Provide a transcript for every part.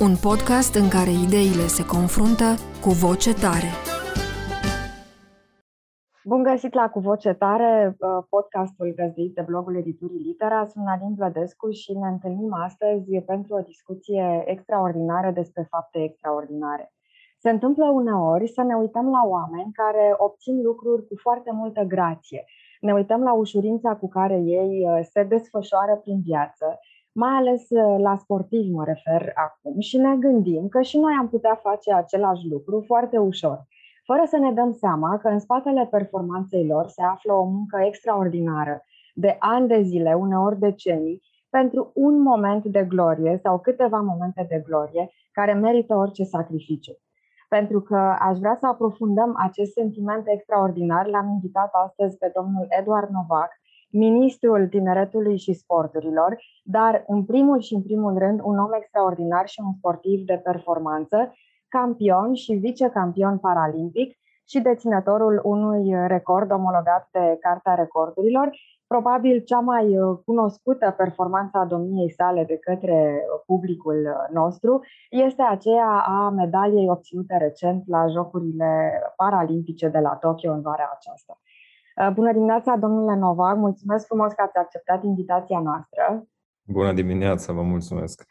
Un podcast în care ideile se confruntă cu voce tare. Bun găsit la Cu Voce Tare, uh, podcastul găzduit de blogul Editurii Litera. Sunt Nadine Vlădescu și ne întâlnim astăzi pentru o discuție extraordinară despre fapte extraordinare. Se întâmplă uneori să ne uităm la oameni care obțin lucruri cu foarte multă grație. Ne uităm la ușurința cu care ei uh, se desfășoară prin viață mai ales uh, la sportivi mă refer acum, și ne gândim că și noi am putea face același lucru foarte ușor, fără să ne dăm seama că în spatele performanței lor se află o muncă extraordinară, de ani de zile, uneori decenii, pentru un moment de glorie sau câteva momente de glorie care merită orice sacrificiu. Pentru că aș vrea să aprofundăm acest sentiment extraordinar, l-am invitat astăzi pe domnul Eduard Novac, ministrul tineretului și sporturilor, dar în primul și în primul rând un om extraordinar și un sportiv de performanță, campion și vicecampion paralimpic și deținătorul unui record omologat de Carta Recordurilor, probabil cea mai uh, cunoscută performanță a domniei sale de către publicul nostru este aceea a medaliei obținute recent la Jocurile Paralimpice de la Tokyo în vara aceasta. Uh, bună dimineața, domnule Novak! Mulțumesc frumos că ați acceptat invitația noastră. Bună dimineața, vă mulțumesc!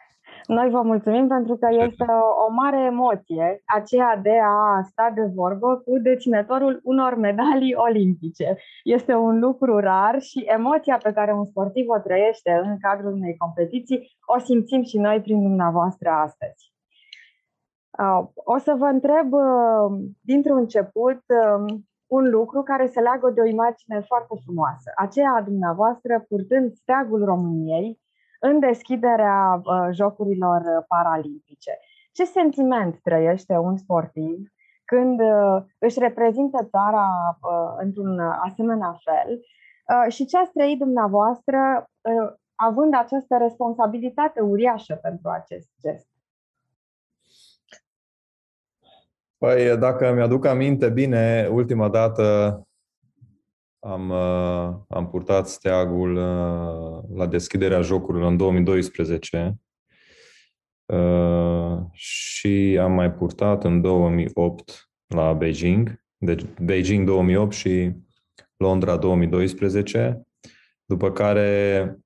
Noi vă mulțumim pentru că este o mare emoție aceea de a sta de vorbă cu deținătorul unor medalii olimpice. Este un lucru rar și emoția pe care un sportiv o trăiește în cadrul unei competiții o simțim și noi prin dumneavoastră astăzi. Uh, o să vă întreb uh, dintr-un început un lucru care se leagă de o imagine foarte frumoasă, aceea a dumneavoastră purtând steagul României în deschiderea uh, Jocurilor Paralimpice. Ce sentiment trăiește un sportiv când uh, își reprezintă țara uh, într-un asemenea fel uh, și ce ați trăit dumneavoastră uh, având această responsabilitate uriașă pentru acest gest? Păi, dacă mi-aduc aminte bine, ultima dată am, uh, am purtat steagul uh, la deschiderea jocurilor în 2012 uh, și am mai purtat în 2008 la Beijing, deci Beijing 2008 și Londra 2012, după care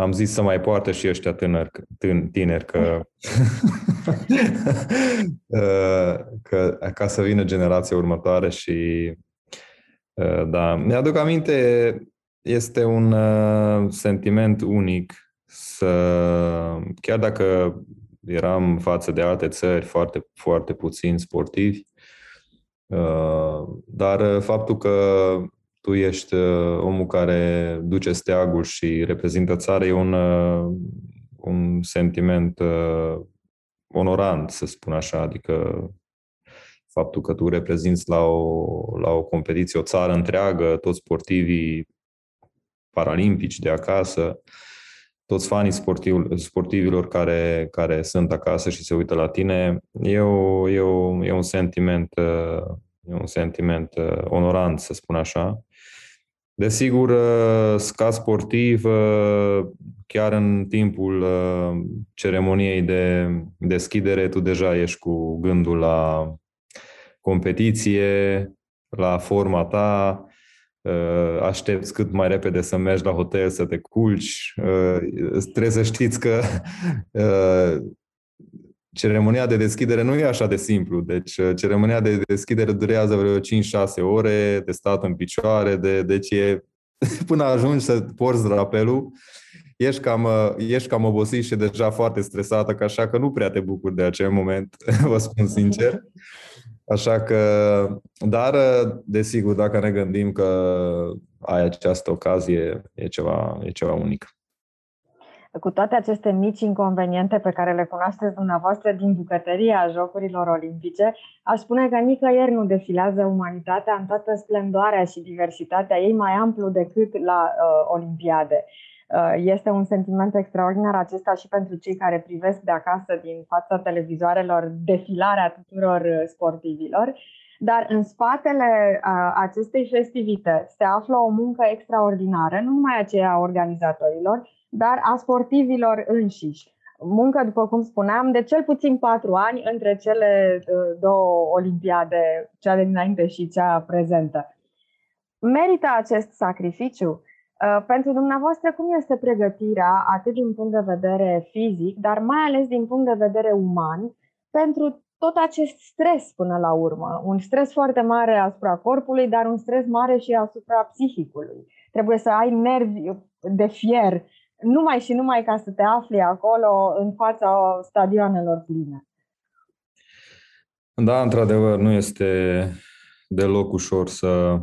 am zis să mai poartă și ăștia tânări, tineri, că, uh, că ca să vină generația următoare și uh, da, mi-aduc aminte, este un uh, sentiment unic să, chiar dacă eram față de alte țări foarte, foarte puțini sportivi, dar faptul că tu ești uh, omul care duce steagul și reprezintă țara, e un, uh, un sentiment uh, onorant, să spun așa, adică faptul că tu reprezinți la o, la o competiție o țară întreagă, toți sportivii paralimpici de acasă, toți fanii sportiv, sportivilor care, care sunt acasă și se uită la tine, e, o, e, o, e un sentiment e un sentiment onorant, să spun așa. Desigur, uh, ca sportiv, uh, chiar în timpul uh, ceremoniei de deschidere, tu deja ești cu gândul la competiție, la forma ta, aștepți cât mai repede să mergi la hotel, să te culci. Trebuie să știți că ceremonia de deschidere nu e așa de simplu. Deci uh, ceremonia de deschidere durează vreo 5-6 ore de stat în picioare, de, deci e până ajungi să porți drapelul, ești cam, uh, ești cam obosit și deja foarte stresată, că așa că nu prea te bucuri de acel moment, vă spun sincer. Așa că, dar, uh, desigur, dacă ne gândim că ai această ocazie, e ceva, e ceva unic. Cu toate aceste mici inconveniente pe care le cunoașteți dumneavoastră din bucătăria Jocurilor Olimpice, aș spune că nicăieri nu defilează umanitatea în toată splendoarea și diversitatea ei mai amplu decât la uh, Olimpiade. Uh, este un sentiment extraordinar acesta și pentru cei care privesc de acasă din fața televizoarelor defilarea tuturor uh, sportivilor. Dar în spatele uh, acestei festivități se află o muncă extraordinară, nu numai aceea a organizatorilor, dar a sportivilor înșiși. Muncă, după cum spuneam, de cel puțin patru ani între cele două olimpiade, cea de dinainte și cea prezentă. Merită acest sacrificiu? Uh, pentru dumneavoastră, cum este pregătirea, atât din punct de vedere fizic, dar mai ales din punct de vedere uman, pentru tot acest stres până la urmă? Un stres foarte mare asupra corpului, dar un stres mare și asupra psihicului. Trebuie să ai nervi de fier, numai și numai ca să te afli acolo în fața stadioanelor pline. Da, într-adevăr, nu este deloc ușor să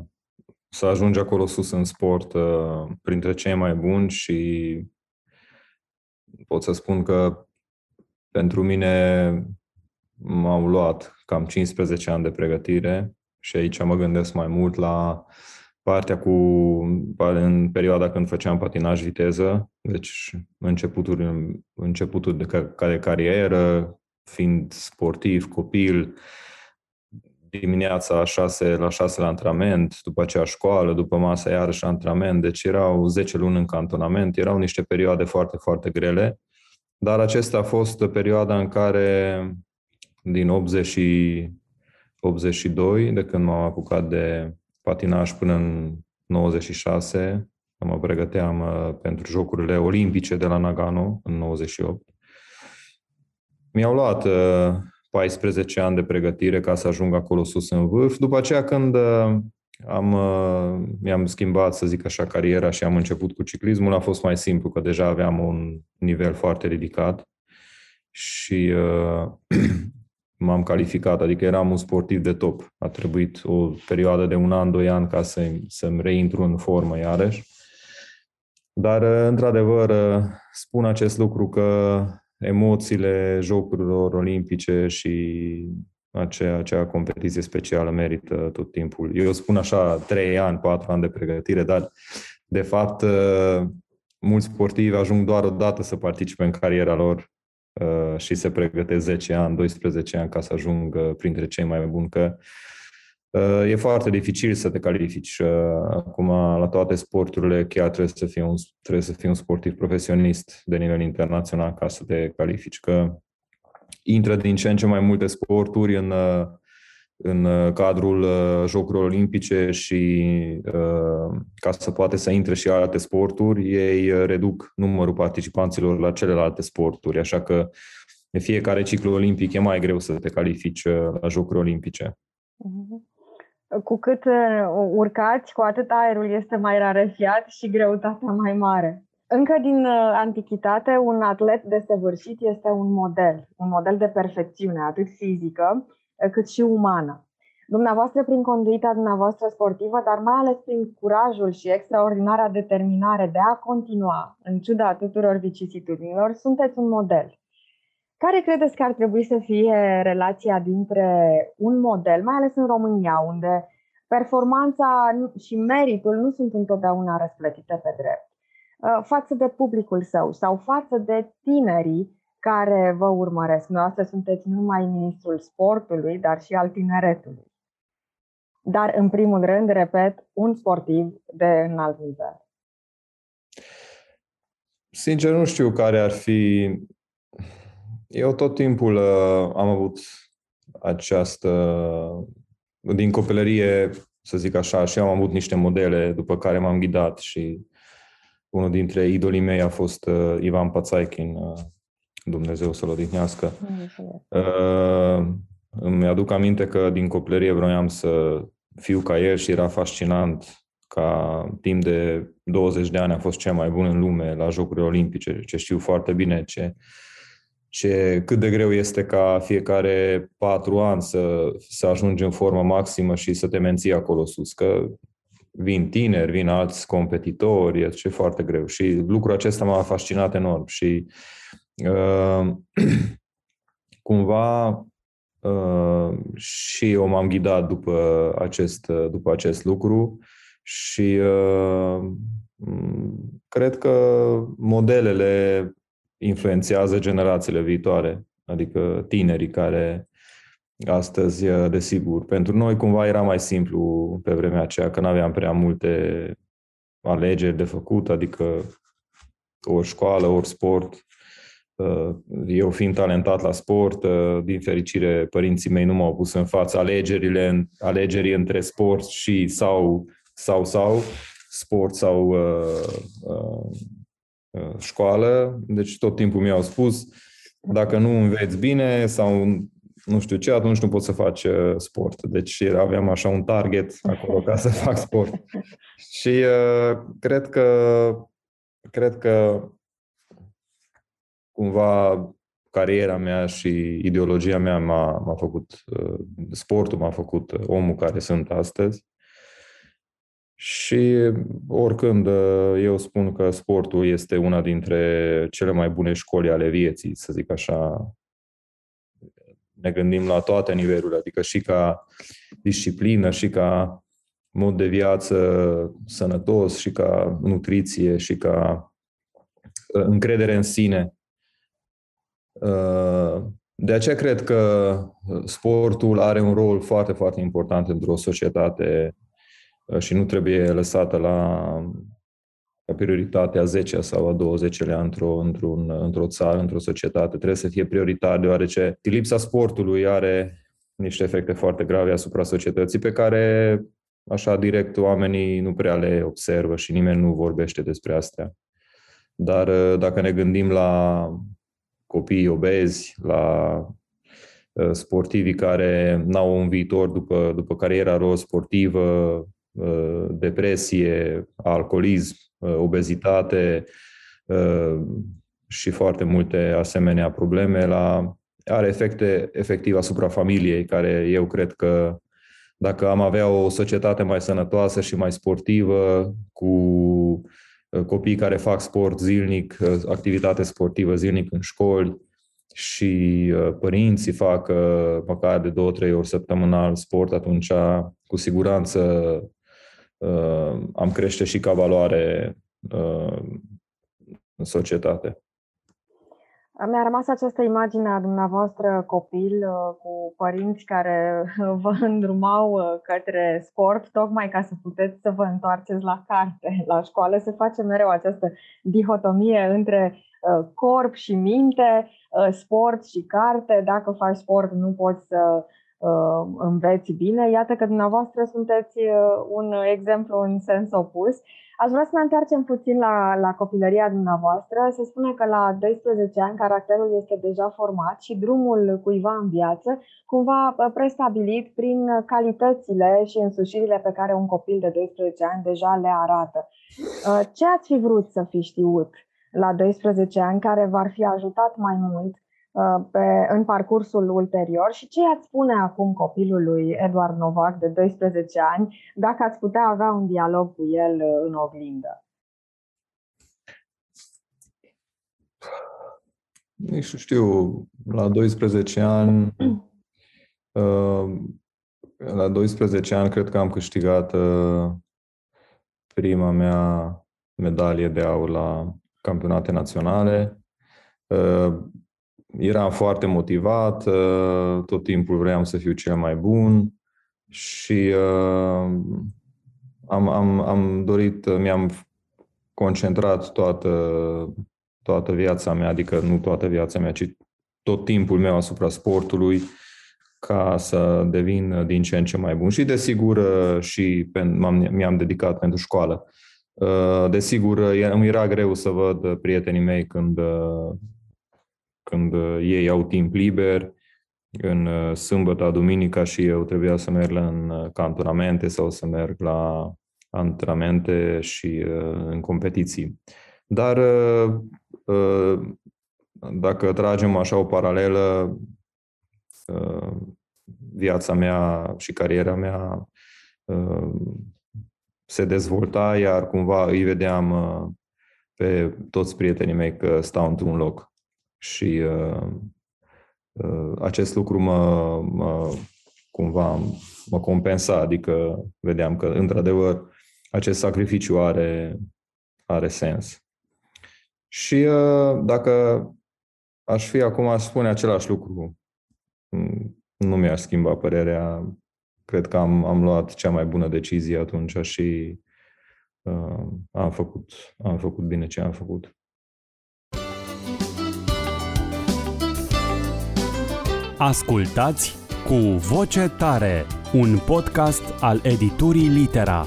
să ajungi acolo sus în sport uh, printre cei mai buni și pot să spun că pentru mine m-au luat cam 15 ani de pregătire și aici mă gândesc mai mult la partea cu, în perioada când făceam patinaj viteză, deci începutul, începutul de, de carieră, fiind sportiv, copil, dimineața la 6, la 6 la antrenament, după aceea școală, după masă iarăși antrenament, deci erau 10 luni în cantonament, erau niște perioade foarte, foarte grele, dar acesta a fost perioada în care din 80 82, de când m-am apucat de patinaj până în 96, mă pregăteam uh, pentru Jocurile Olimpice de la Nagano în 98. Mi-au luat uh, 14 ani de pregătire ca să ajung acolo sus în vârf. După aceea, când uh, am, uh, mi-am schimbat, să zic așa, cariera și am început cu ciclismul, a fost mai simplu, că deja aveam un nivel foarte ridicat și uh, m-am calificat, adică eram un sportiv de top. A trebuit o perioadă de un an, doi ani ca să, să-mi reintru în formă iarăși. Dar, uh, într-adevăr, spun acest lucru că emoțiile Jocurilor Olimpice și acea, acea competiție specială merită tot timpul. Eu spun așa, trei ani, patru ani de pregătire, dar de fapt mulți sportivi ajung doar o dată să participe în cariera lor uh, și se pregătesc 10 ani, 12 ani ca să ajungă printre cei mai buni, că E foarte dificil să te califici. Acum, la toate sporturile, chiar trebuie să fii un, trebuie să fii un sportiv profesionist de nivel internațional ca să te califici, că intră din ce în ce mai multe sporturi în, în cadrul Jocurilor Olimpice și ca să poate să intre și alte sporturi, ei reduc numărul participanților la celelalte sporturi, așa că de fiecare ciclu olimpic e mai greu să te califici la Jocurile Olimpice. Mhm cu cât uh, urcați, cu atât aerul este mai rarefiat și greutatea mai mare. Încă din uh, antichitate, un atlet desăvârșit este un model, un model de perfecțiune, atât fizică uh, cât și umană. Dumneavoastră, prin conduita dumneavoastră sportivă, dar mai ales prin curajul și extraordinara determinare de a continua, în ciuda tuturor vicisitudinilor, sunteți un model. Care credeți că ar trebui să fie relația dintre un model, mai ales în România, unde performanța și meritul nu sunt întotdeauna răsplătite pe drept, uh, față de publicul său sau față de tinerii care vă urmăresc? Noastră sunteți nu numai ministrul sportului, dar și al tineretului. Dar, în primul rând, repet, un sportiv de înalt nivel. Sincer, nu știu care ar fi eu tot timpul uh, am avut această, din copilărie, să zic așa, și am avut niște modele după care m-am ghidat și unul dintre idolii mei a fost uh, Ivan Pațaichin, uh, Dumnezeu să-l odihnească. Uh, îmi aduc aminte că din copilărie vroiam să fiu ca el și era fascinant ca timp de 20 de ani a fost cel mai bun în lume la Jocurile Olimpice, ce știu foarte bine ce ce, cât de greu este ca fiecare patru ani să, să ajungi în formă maximă și să te menții acolo sus. Că vin tineri, vin alți competitori, e foarte greu. Și lucrul acesta m-a fascinat enorm și uh, cumva uh, și eu m-am ghidat după acest, după acest lucru și uh, cred că modelele influențează generațiile viitoare, adică tinerii care astăzi, desigur, pentru noi cumva era mai simplu pe vremea aceea, că nu aveam prea multe alegeri de făcut, adică ori școală, ori sport. Eu fiind talentat la sport, din fericire părinții mei nu m-au pus în față alegerile, alegerii între sport și sau sau sau sport sau uh, uh, uh, școală. Deci tot timpul mi-au spus dacă nu înveți bine sau nu știu ce, atunci nu poți să faci uh, sport. Deci aveam așa un target acolo ca să fac sport. Și uh, cred că cred că cumva cariera mea și ideologia mea m-a, m-a făcut, uh, sportul m-a făcut omul care sunt astăzi. Și oricând eu spun că sportul este una dintre cele mai bune școli ale vieții, să zic așa. Ne gândim la toate nivelurile, adică și ca disciplină, și ca mod de viață sănătos, și ca nutriție, și ca uh, încredere în sine. Uh, de aceea cred că sportul are un rol foarte, foarte important într-o societate Uh, și nu trebuie lăsată la, la prioritatea 10 sau a 20-lea într-o, într-un, într-o țară, într-o societate. Trebuie să fie prioritar, deoarece lipsa sportului are niște efecte foarte grave asupra societății pe care așa direct oamenii nu prea le observă și nimeni nu vorbește despre astea. Dar uh, dacă ne gândim la copii obezi, la uh, sportivii care n-au un viitor după, după cariera lor sportivă, Uh, depresie, alcoolism, uh, obezitate uh, și foarte multe asemenea probleme, la, are efecte efectiv asupra familiei, care eu cred că dacă am avea o societate mai sănătoasă și mai sportivă, cu copii care fac sport zilnic, activitate sportivă zilnic în școli și părinții fac măcar de două, trei ori săptămânal sport, atunci cu siguranță uh, am crește și ca valoare uh, în societate. Mi-a rămas această imagine a dumneavoastră copil uh, cu părinți care vă îndrumau uh, către sport tocmai ca să puteți să vă întoarceți la carte. La școală se face mereu această dihotomie între uh, corp și minte, sport și carte. Dacă faci sport nu poți să uh, înveți bine. Iată că dumneavoastră sunteți uh, un exemplu în sens opus. Aș vrea să ne întoarcem puțin la, la copilăria dumneavoastră. Se spune că la 12 ani caracterul este deja format și drumul cuiva în viață cumva uh, prestabilit prin calitățile și însușirile pe care un copil de 12 ani deja le arată. Uh, ce ați fi vrut să fi știut la 12 ani care v-ar fi ajutat mai mult Uh, pe, în parcursul ulterior și ce ați spune acum copilului Eduard Novac de 12 ani dacă ați putea avea un dialog cu el uh, în oglindă? Nici știu, la 12 ani uh, la 12 ani cred că am câștigat prima mea medalie de aur la campionate naționale eram foarte motivat, uh, tot timpul vreau să fiu cel mai bun și uh, am, am, am dorit, mi-am concentrat toată, toată viața mea, adică nu toată viața mea, ci tot timpul meu asupra sportului ca să devin din ce în ce mai bun. Și desigur și mi-am dedicat pentru școală. Uh, desigur, îmi era greu să văd prietenii mei când când uh, ei au timp liber, în uh, sâmbătă, duminica și eu trebuia să merg în uh, cantonamente sau să merg la antrenamente și în competiții. Dar dacă tragem așa o paralelă, viața mea și cariera mea se dezvolta, iar cumva îi vedeam uh, pe toți prietenii mei că stau într-un loc. Și uh, uh, acest lucru mă, mă cumva mă compensa, adică vedeam că într-adevăr acest sacrificiu are, are sens. Și uh, dacă aș fi acum, aș spune același lucru. Mm, nu mi-aș schimba părerea. Cred că am, am luat cea mai bună decizie atunci și uh, am, făcut, am făcut bine ce am făcut. Ascultați cu voce tare, un podcast al editurii Litera.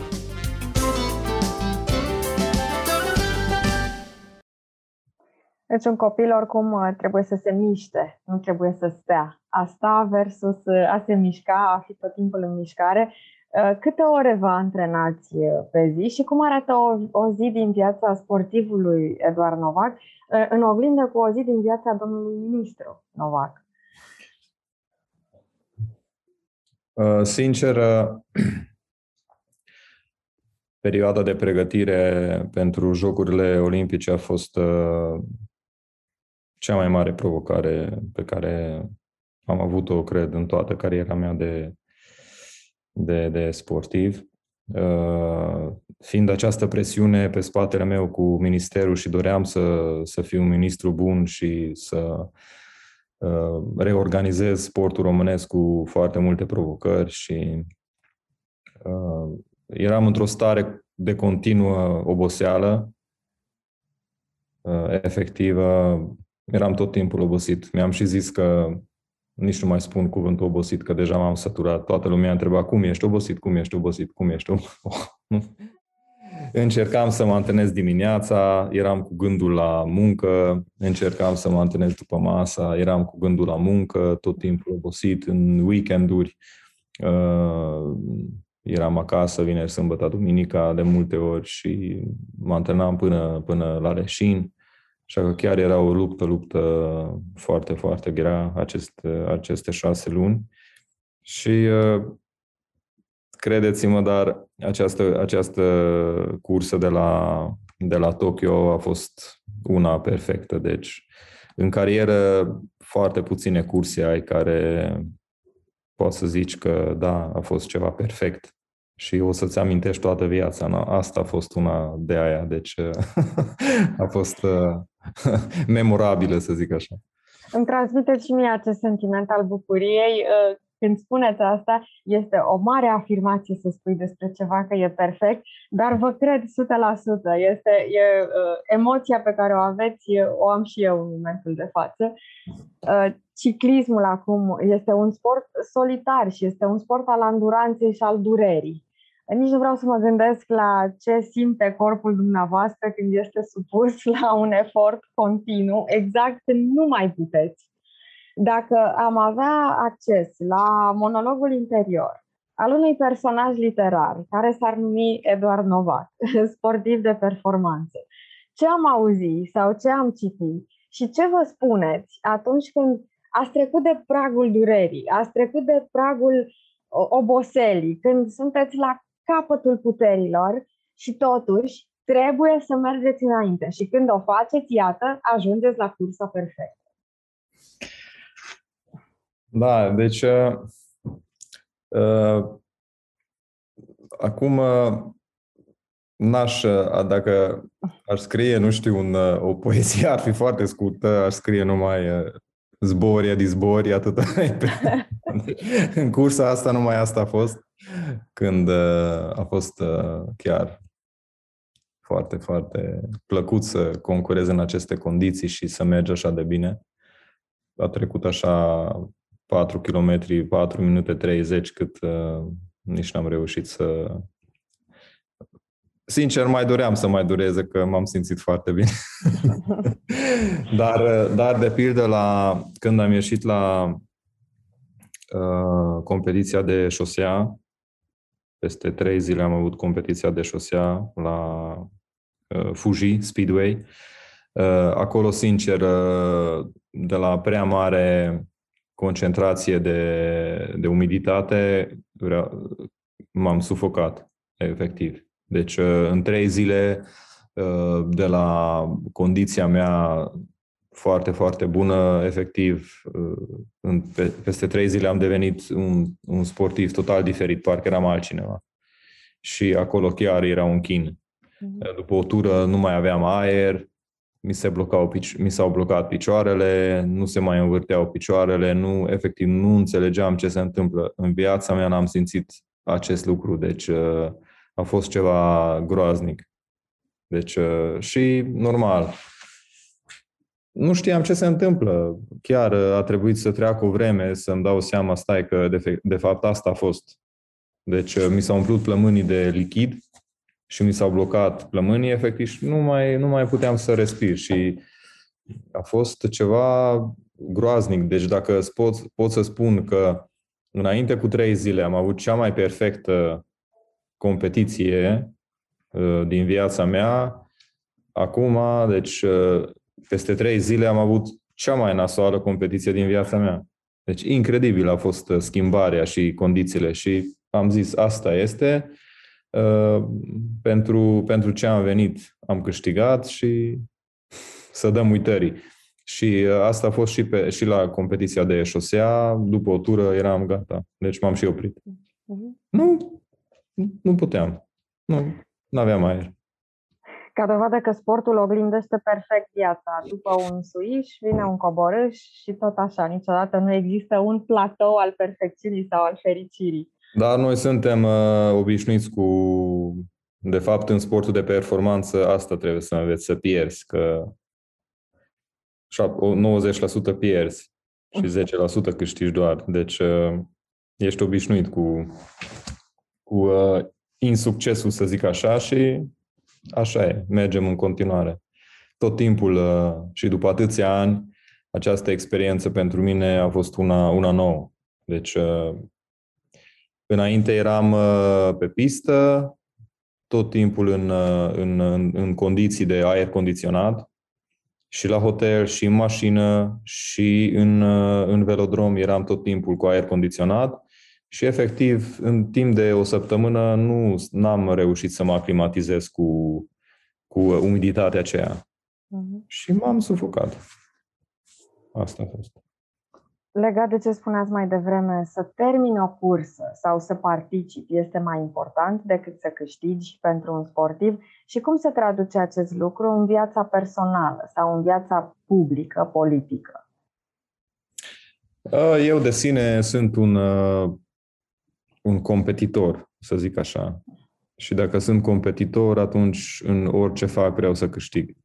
Deci un copil oricum uh, trebuie să se miște, nu trebuie să stea. Asta versus uh, a se mișca, a fi tot timpul în mișcare. Uh, câte ore vă antrenați pe zi și cum arată o, o zi din viața sportivului Eduard Novac în oglindă cu o zi din viața domnului ministru Novac? Sincer, perioada de pregătire pentru Jocurile Olimpice a fost cea mai mare provocare pe care am avut-o, cred, în toată cariera mea de, de, de sportiv. Uh, fiind această presiune pe spatele meu cu ministerul și doream să, să fiu un ministru bun și să uh, reorganizez sportul românesc cu foarte multe provocări și uh, eram într-o stare de continuă oboseală uh, efectivă eram tot timpul obosit. Mi-am și zis că nici nu mai spun cuvântul obosit, că deja m-am săturat. Toată lumea întreba cum ești obosit, cum ești obosit, cum ești obosit. Încercam să mă antrenez dimineața, eram cu gândul la muncă, încercam să mă antrenez după masa, eram cu gândul la muncă, tot timpul obosit, în weekenduri. Uh, eram acasă, vineri, sâmbătă, duminica, de multe ori și mă antrenam până, până la reșin. Așa că chiar era o luptă, luptă foarte, foarte grea aceste, aceste șase luni. Și uh, credeți-mă, dar această, această cursă de la, de la Tokyo a fost una perfectă. Deci, în carieră, foarte puține curse ai care poți să zici că da, a fost ceva perfect și o să-ți amintești toată viața. No? Asta a fost una de aia, deci a fost uh, memorabilă, să zic așa. Îmi transmiteți și mie acest sentiment al bucuriei. Uh, când spuneți asta, este o mare afirmație să spui despre ceva că e perfect, dar vă cred 100%. Este e, uh, emoția pe care o aveți, o am și eu în momentul de față. Ciclismul acum este un sport solitar și este un sport al anduranței și al durerii. Nici nu vreau să mă gândesc la ce simte corpul dumneavoastră când este supus la un efort continuu, exact când nu mai puteți. Dacă am avea acces la monologul interior al unui personaj literar care s-ar numi Eduard Novac, sportiv de performanță, ce am auzit sau ce am citit și ce vă spuneți atunci când ați trecut de pragul durerii, ați trecut de pragul oboselii, când sunteți la capătul puterilor și totuși trebuie să mergeți înainte și când o faceți, iată, ajungeți la cursa perfectă. Da, deci uh, uh, acum uh, n-aș, uh, dacă aș scrie, nu știu, un, uh, o poezie, ar fi foarte scurtă, aș scrie numai uh, zboria, dizboria, atât. în cursa asta numai asta a fost când uh, a fost uh, chiar foarte, foarte plăcut să concurez în aceste condiții și să mergi așa de bine. A trecut așa 4 km, 4 minute 30, cât uh, nici n-am reușit să... Sincer, mai doream să mai dureze, că m-am simțit foarte bine. dar, uh, dar, de pildă, la, când am ieșit la uh, competiția de șosea, peste trei zile am avut competiția de șosea la uh, Fuji Speedway. Uh, acolo, sincer, uh, de la prea mare concentrație de, de umiditate, m-am sufocat, efectiv. Deci, în trei zile, de la condiția mea foarte, foarte bună, efectiv, în, peste trei zile am devenit un, un sportiv total diferit, parcă eram altcineva. Și acolo chiar era un chin. Mhm. După o tură nu mai aveam aer, mi, se blocau, mi s-au blocat picioarele, nu se mai învârteau picioarele, nu, efectiv nu înțelegeam ce se întâmplă. În viața mea n-am simțit acest lucru, deci uh, a fost ceva groaznic. Deci uh, și normal, nu știam ce se întâmplă. Chiar uh, a trebuit să treacă o vreme să-mi dau seama, stai că de, de fapt asta a fost. Deci mi s-au umplut plămânii de lichid și mi s-au blocat plămânii, efectiv, și nu mai, nu mai puteam să respir. Și a fost ceva groaznic. Deci dacă pot, pot să spun că înainte cu trei zile am avut cea mai perfectă competiție uh, din viața mea, acum, deci uh, peste trei zile am avut cea mai nasoală competiție din viața mea. Deci incredibil a fost uh, schimbarea și condițiile și am zis asta este Uh, pentru, pentru ce am venit am câștigat și să dăm uitării. Și uh, asta a fost și, pe, și la competiția de șosea. După o tură eram gata. Deci m-am și oprit. Uh-huh. Nu, nu puteam. Nu, nu aveam aer. Ca dovadă că sportul oglindește perfect viața. După un suiș vine un coborâș și tot așa. Niciodată nu există un platou al perfecțiunii sau al fericirii. Dar noi suntem uh, obișnuiți cu, de fapt, în sportul de performanță, asta trebuie să înveți, să pierzi, că 90% pierzi și 10% câștigi doar. Deci uh, ești obișnuit cu, cu uh, insuccesul, să zic așa, și așa e, mergem în continuare. Tot timpul uh, și după atâția ani, această experiență pentru mine a fost una, una nouă. Deci uh, Înainte eram uh, pe pistă, tot timpul în, uh, în, în, în condiții de aer condiționat, și la hotel, și în mașină, și în, uh, în velodrom eram tot timpul cu aer condiționat și efectiv în timp de o săptămână nu am reușit să mă aclimatizez cu, cu umiditatea aceea. Uh-huh. Și m-am sufocat. Asta a fost legat de ce spuneați mai devreme, să termini o cursă sau să participi este mai important decât să câștigi pentru un sportiv și cum se traduce acest lucru în viața personală sau în viața publică, politică? Eu de sine sunt un, un competitor, să zic așa. Și dacă sunt competitor, atunci în orice fac vreau să câștig.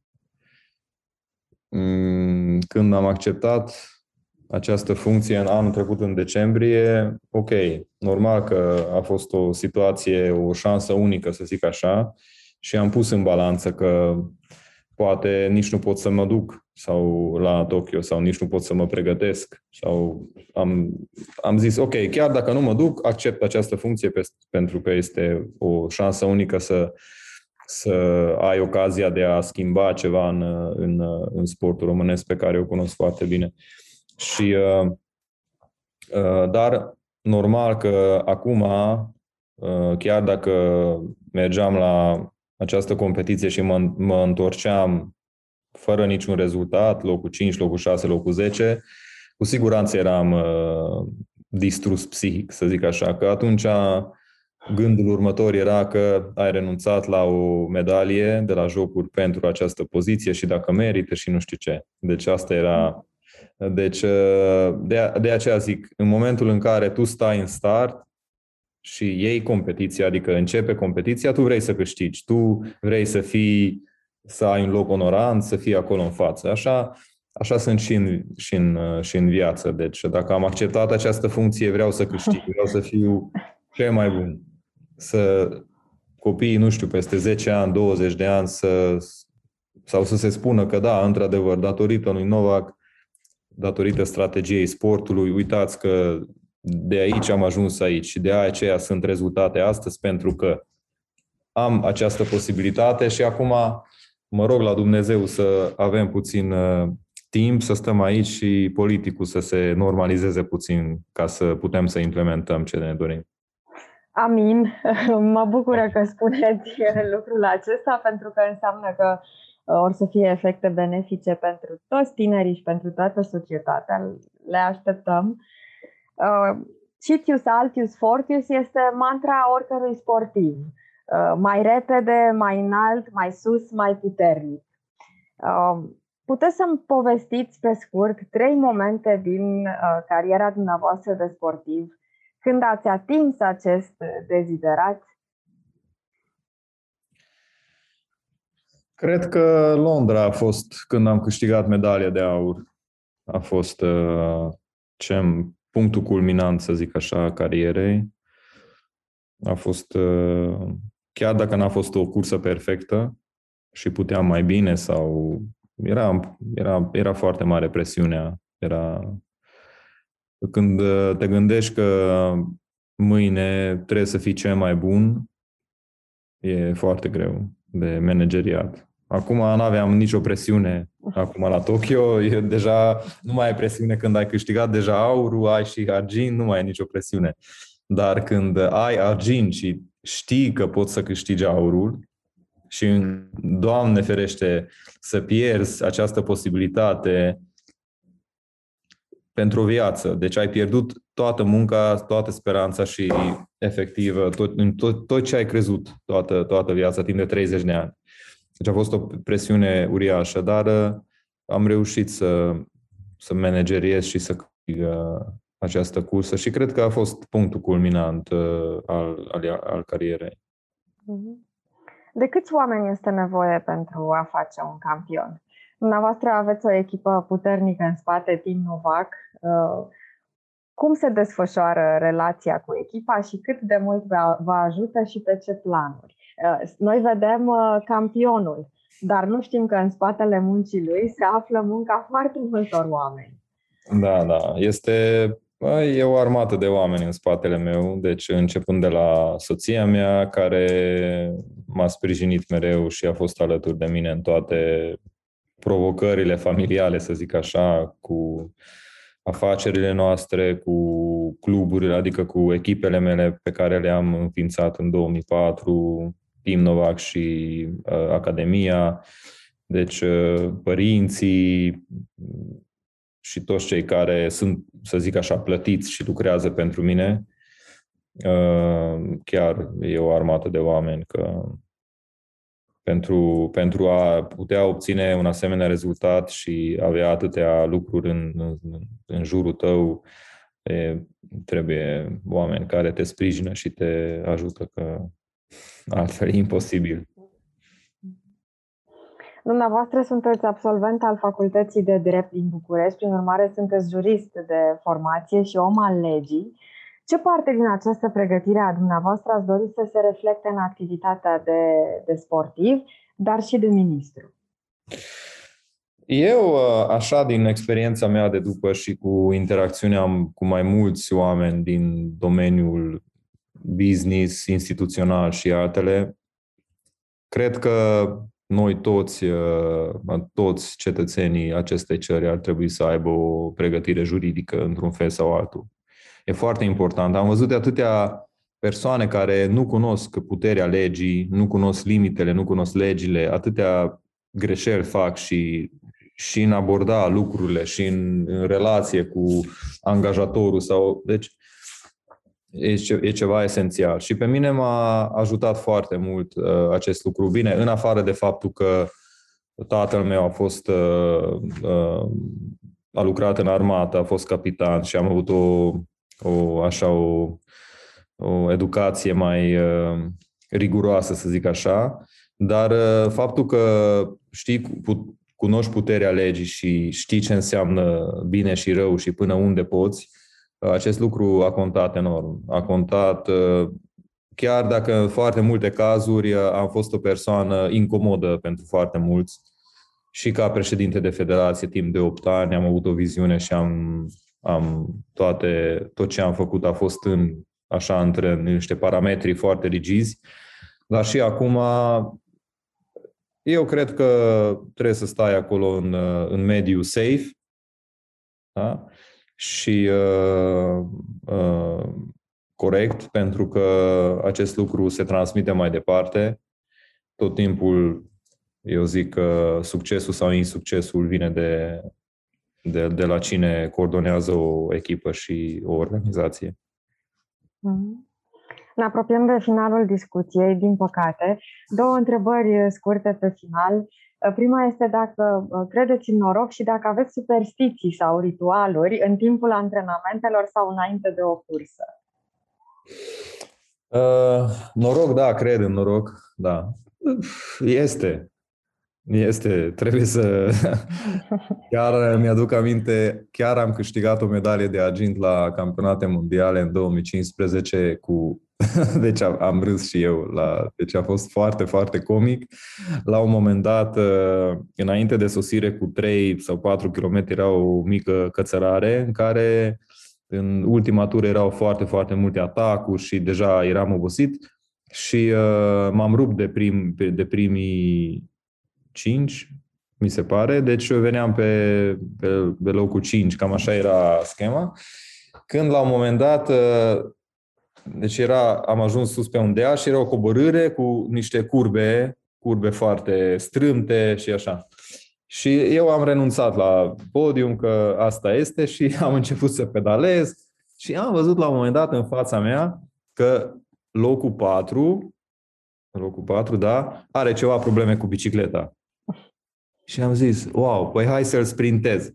Mm, când am acceptat această funcție în anul trecut, în decembrie, ok, normal că a fost o situație, o șansă unică, să zic așa, și am pus în balanță că poate nici nu pot să mă duc sau la Tokyo sau nici nu pot să mă pregătesc sau am, am zis, ok, chiar dacă nu mă duc, accept această funcție pe, pentru că este o șansă unică să, să ai ocazia de a schimba ceva în, în, în sportul românesc pe care o cunosc foarte bine. Uh, și, uh, uh, dar normal că acum, uh, chiar dacă mergeam la această competiție și mă, mă întorceam fără niciun rezultat, locul 5, locul 6, locul 10, cu siguranță eram uh, distrus psihic, să zic așa, că atunci gândul următor era că ai renunțat la o medalie de la jocuri pentru această poziție și dacă merită și nu știu ce. Deci asta era deci, uh, de, de aceea zic, în momentul în care tu stai în start și iei competiția, adică începe competiția, tu vrei să câștigi, tu vrei să fii, să ai un loc onorant, să fii acolo în față. Așa, așa sunt și în, și, în, uh, și în viață. Deci, dacă am acceptat această funcție, vreau să câștig, vreau să fiu cel mai bun. Să copiii, nu știu, peste 10 ani, 20 de ani, să, sau să se spună că da, într-adevăr, datorită lui Novak, datorită strategiei sportului, uitați că de aici am ajuns aici și de aceea sunt rezultate astăzi pentru că am această posibilitate și acum mă rog la Dumnezeu să avem puțin uh, timp, să stăm aici și politicul să se normalizeze puțin ca să putem să implementăm ce ne dorim. Amin. Mă bucură că spuneți lucrul acesta pentru că înseamnă că uh, or să fie efecte benefice pentru toți tinerii și pentru toată societatea. Le așteptăm. Uh, Citius Altius Fortius este mantra oricărui sportiv. Uh, mai repede, mai înalt, mai sus, mai puternic. Puteți să-mi povestiți pe scurt trei momente din cariera dumneavoastră de sportiv când ați atins acest deziderat? Cred că Londra a fost când am câștigat medalia de aur. A fost uh, ce, punctul culminant, să zic așa, a carierei. A fost, uh, chiar dacă n-a fost o cursă perfectă și puteam mai bine sau era, era, era foarte mare presiunea, era când uh, te gândești că mâine trebuie să fii cel mai bun, e foarte greu de manageriat. Acum nu aveam nicio presiune acum la Tokyo, e deja nu mai ai presiune când ai câștigat deja aurul, ai și argint, nu mai ai nicio presiune. Dar când ai argint și știi că poți să câștigi aurul și, Doamne ferește, să pierzi această posibilitate pentru o viață. Deci ai pierdut toată munca, toată speranța și efectiv tot, tot, tot ce ai crezut toată, toată viața, timp de 30 de ani. Deci a fost o presiune uriașă, dar uh, am reușit să, să manageriez și să câștig uh, această cursă și cred că a fost punctul culminant uh, al, al, al carierei. Mhm. De câți oameni este nevoie pentru a face un campion? Dumneavoastră aveți o echipă puternică în spate, Team Novac. Uh, cum se desfășoară relația cu echipa și cât de mult vă ajută și pe ce planuri? Uh, noi vedem uh, campionul, dar nu știm că în spatele muncii lui se află munca foarte multor oameni. Da, da. Este E o armată de oameni în spatele meu, deci începând de la soția mea, care m-a sprijinit mereu și a fost alături de mine în toate provocările familiale, să zic așa, cu afacerile noastre, cu cluburile, adică cu echipele mele pe care le-am înființat în 2004, Team Novac și uh, Academia. Deci uh, părinții și toți cei care sunt, să zic așa, plătiți și lucrează pentru mine, uh, chiar e o armată de oameni că pentru, pentru a putea obține un asemenea rezultat și avea atâtea lucruri în, în, în jurul tău, e, trebuie oameni care te sprijină și te ajută, că altfel e imposibil. Dumneavoastră sunteți absolvent al Facultății de Drept din București, prin urmare sunteți jurist de formație și om al legii. Ce parte din această pregătire a dumneavoastră ați dori să se reflecte în activitatea de, de sportiv, dar și de ministru? Eu, uh, așa, din experiența mea de după și cu interacțiunea cu mai mulți oameni din domeniul business, instituțional și altele, cred că noi toți, uh, toți cetățenii acestei țări ar trebui să aibă o pregătire juridică într-un fel sau altul. E foarte important. Am văzut de atâtea persoane care nu cunosc puterea legii, nu cunosc limitele, nu cunosc legile, atâtea greșeli fac și, și în aborda lucrurile și în, în relație cu angajatorul sau... Deci, e, ce, e ceva esențial. Și pe mine m-a ajutat foarte mult uh, acest lucru. Bine, în afară de faptul că tatăl meu a fost uh, uh, a lucrat în armată, a fost capitan și am avut o o, așa o, o educație mai uh, riguroasă, să zic așa, dar uh, faptul că știi, put, cunoști puterea legii și știi ce înseamnă bine și rău și până unde poți, uh, acest lucru a contat enorm. A contat, uh, chiar dacă în foarte multe cazuri uh, am fost o persoană incomodă pentru foarte mulți, și ca președinte de federație timp de 8 ani am avut o viziune și am am toate, tot ce am făcut a fost în, așa, între niște parametri foarte rigizi, dar și acum eu cred că trebuie să stai acolo în, în mediu safe da? Și uh, uh, corect, pentru că acest lucru se transmite mai departe. Tot timpul, eu zic că succesul sau insuccesul vine de, de, de la cine coordonează o echipă și o organizație. Mm-hmm. Ne apropiem de finalul discuției, din păcate. Două întrebări scurte pe final. Prima este dacă uh, credeți în noroc și dacă aveți superstiții sau ritualuri în timpul antrenamentelor sau înainte de o cursă. Uh, noroc, da, cred în noroc, da. Este. Este, trebuie să... chiar mi-aduc aminte, chiar am câștigat o medalie de argint la campionate mondiale în 2015 cu... deci am, am râs și eu. La... Deci a fost foarte, foarte comic. La un moment dat, uh, înainte de sosire cu 3 sau 4 km era o mică cățărare în care în ultima tură erau foarte, foarte multe atacuri și deja eram obosit și uh, m-am rupt de, prim, de primii 5, mi se pare, deci eu veneam pe, pe, pe locul 5, cam așa era schema. Când la un moment dat, uh, deci era, am ajuns sus pe un dea și era o coborâre cu niște curbe, curbe foarte strâmte și așa. Și eu am renunțat la podium că asta este și am început să pedalez și am văzut la un moment dat în fața mea că locul 4, locul 4, da, are ceva probleme cu bicicleta. Și am zis, wow, păi hai să-l sprintez.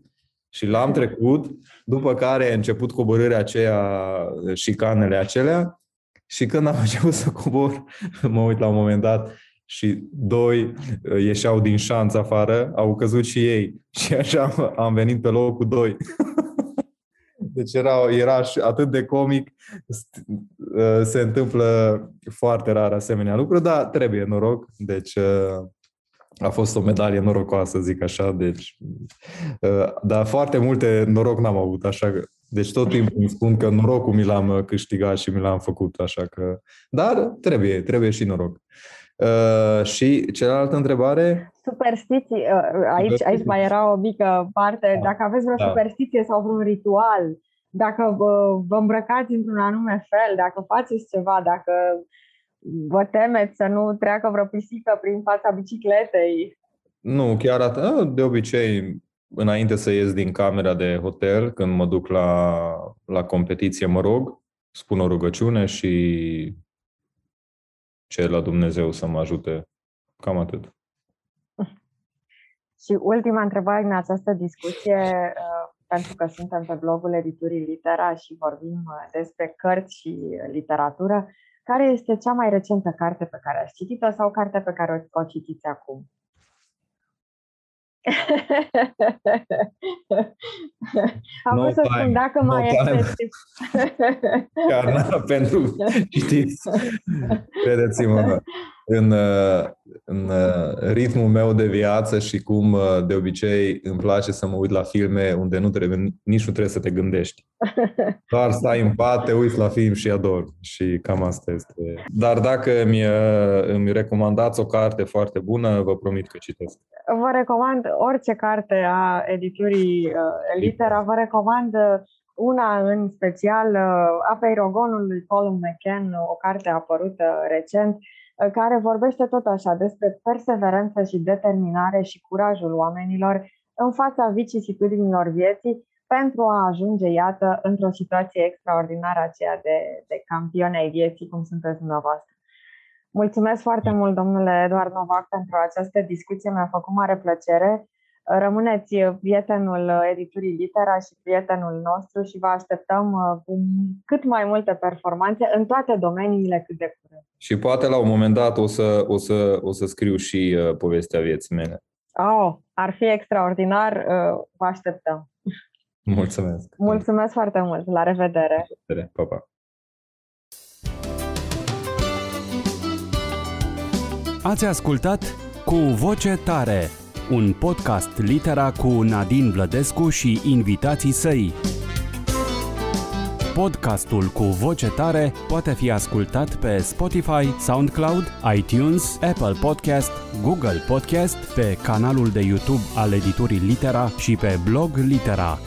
Și l-am trecut, după care a început coborârea aceea, șicanele acelea, și când am început să cobor, mă uit la un moment dat și doi uh, ieșeau din șanț afară, au căzut și ei. Și așa am venit pe locul doi. Deci era, era atât de comic, uh, se întâmplă foarte rar asemenea lucruri, dar trebuie noroc. Deci uh, a fost o medalie norocoasă, zic așa, deci, uh, dar foarte multe noroc n-am avut, așa că, deci tot timpul îmi spun că norocul mi l-am uh, câștigat și mi l-am făcut, așa că, dar trebuie, trebuie și noroc. Uh, și cealaltă întrebare? Superstiții. Uh, aici, aici mai era o mică parte. Da. Dacă aveți vreo da. superstiție sau vreun ritual, dacă vă, vă îmbrăcați într-un anume fel, dacă faceți ceva, dacă vă temeți să nu treacă vreo pisică prin fața bicicletei? Nu, chiar atât. De obicei, înainte să ies din camera de hotel, când mă duc la, la competiție, mă rog, spun o rugăciune și cer la Dumnezeu să mă ajute. Cam atât. Și ultima întrebare în această discuție, uh, pentru că suntem pe blogul Editurii Litera și vorbim uh, despre cărți și literatură, care este cea mai recentă carte pe care ați citit-o sau carte pe care o, o citiți acum? Am no să spun, dacă no mai time. este... Chiar pentru citiți. Credeți-mă, în, uh, în uh, ritmul meu de viață și cum uh, de obicei îmi place să mă uit la filme unde nu trebuie, nici nu trebuie să te gândești. Doar stai în pat, te uiți la film și ador. Și cam asta este. Dar dacă îmi, îmi recomandați o carte foarte bună, vă promit că citesc. Vă recomand orice carte a editurii Litera. Vă recomand una în special, Apei Rogonul lui Colin McCann, o carte apărută recent, care vorbește tot așa despre perseverență și determinare și curajul oamenilor în fața vicisitudinilor vieții pentru a ajunge, iată, într-o situație extraordinară aceea de, de campioni ai vieții, cum sunteți dumneavoastră. Mulțumesc foarte mult, domnule Eduard Novac, pentru această discuție. Mi-a făcut mare plăcere. Rămâneți prietenul editurii Litera și prietenul nostru și vă așteptăm uh, cu cât mai multe performanțe în toate domeniile cât de curând. Și poate la un moment dat o să, o să, o să scriu și uh, povestea vieții mele. Oh, ar fi extraordinar. Uh, vă așteptăm. Mulțumesc. Mulțumesc foarte mult. La revedere. La revedere. Pa, pa. Ați ascultat Cu Voce Tare un podcast litera cu Nadine Vlădescu și invitații săi. Podcastul cu voce tare poate fi ascultat pe Spotify, SoundCloud, iTunes, Apple Podcast, Google Podcast, pe canalul de YouTube al editurii Litera și pe blog Litera.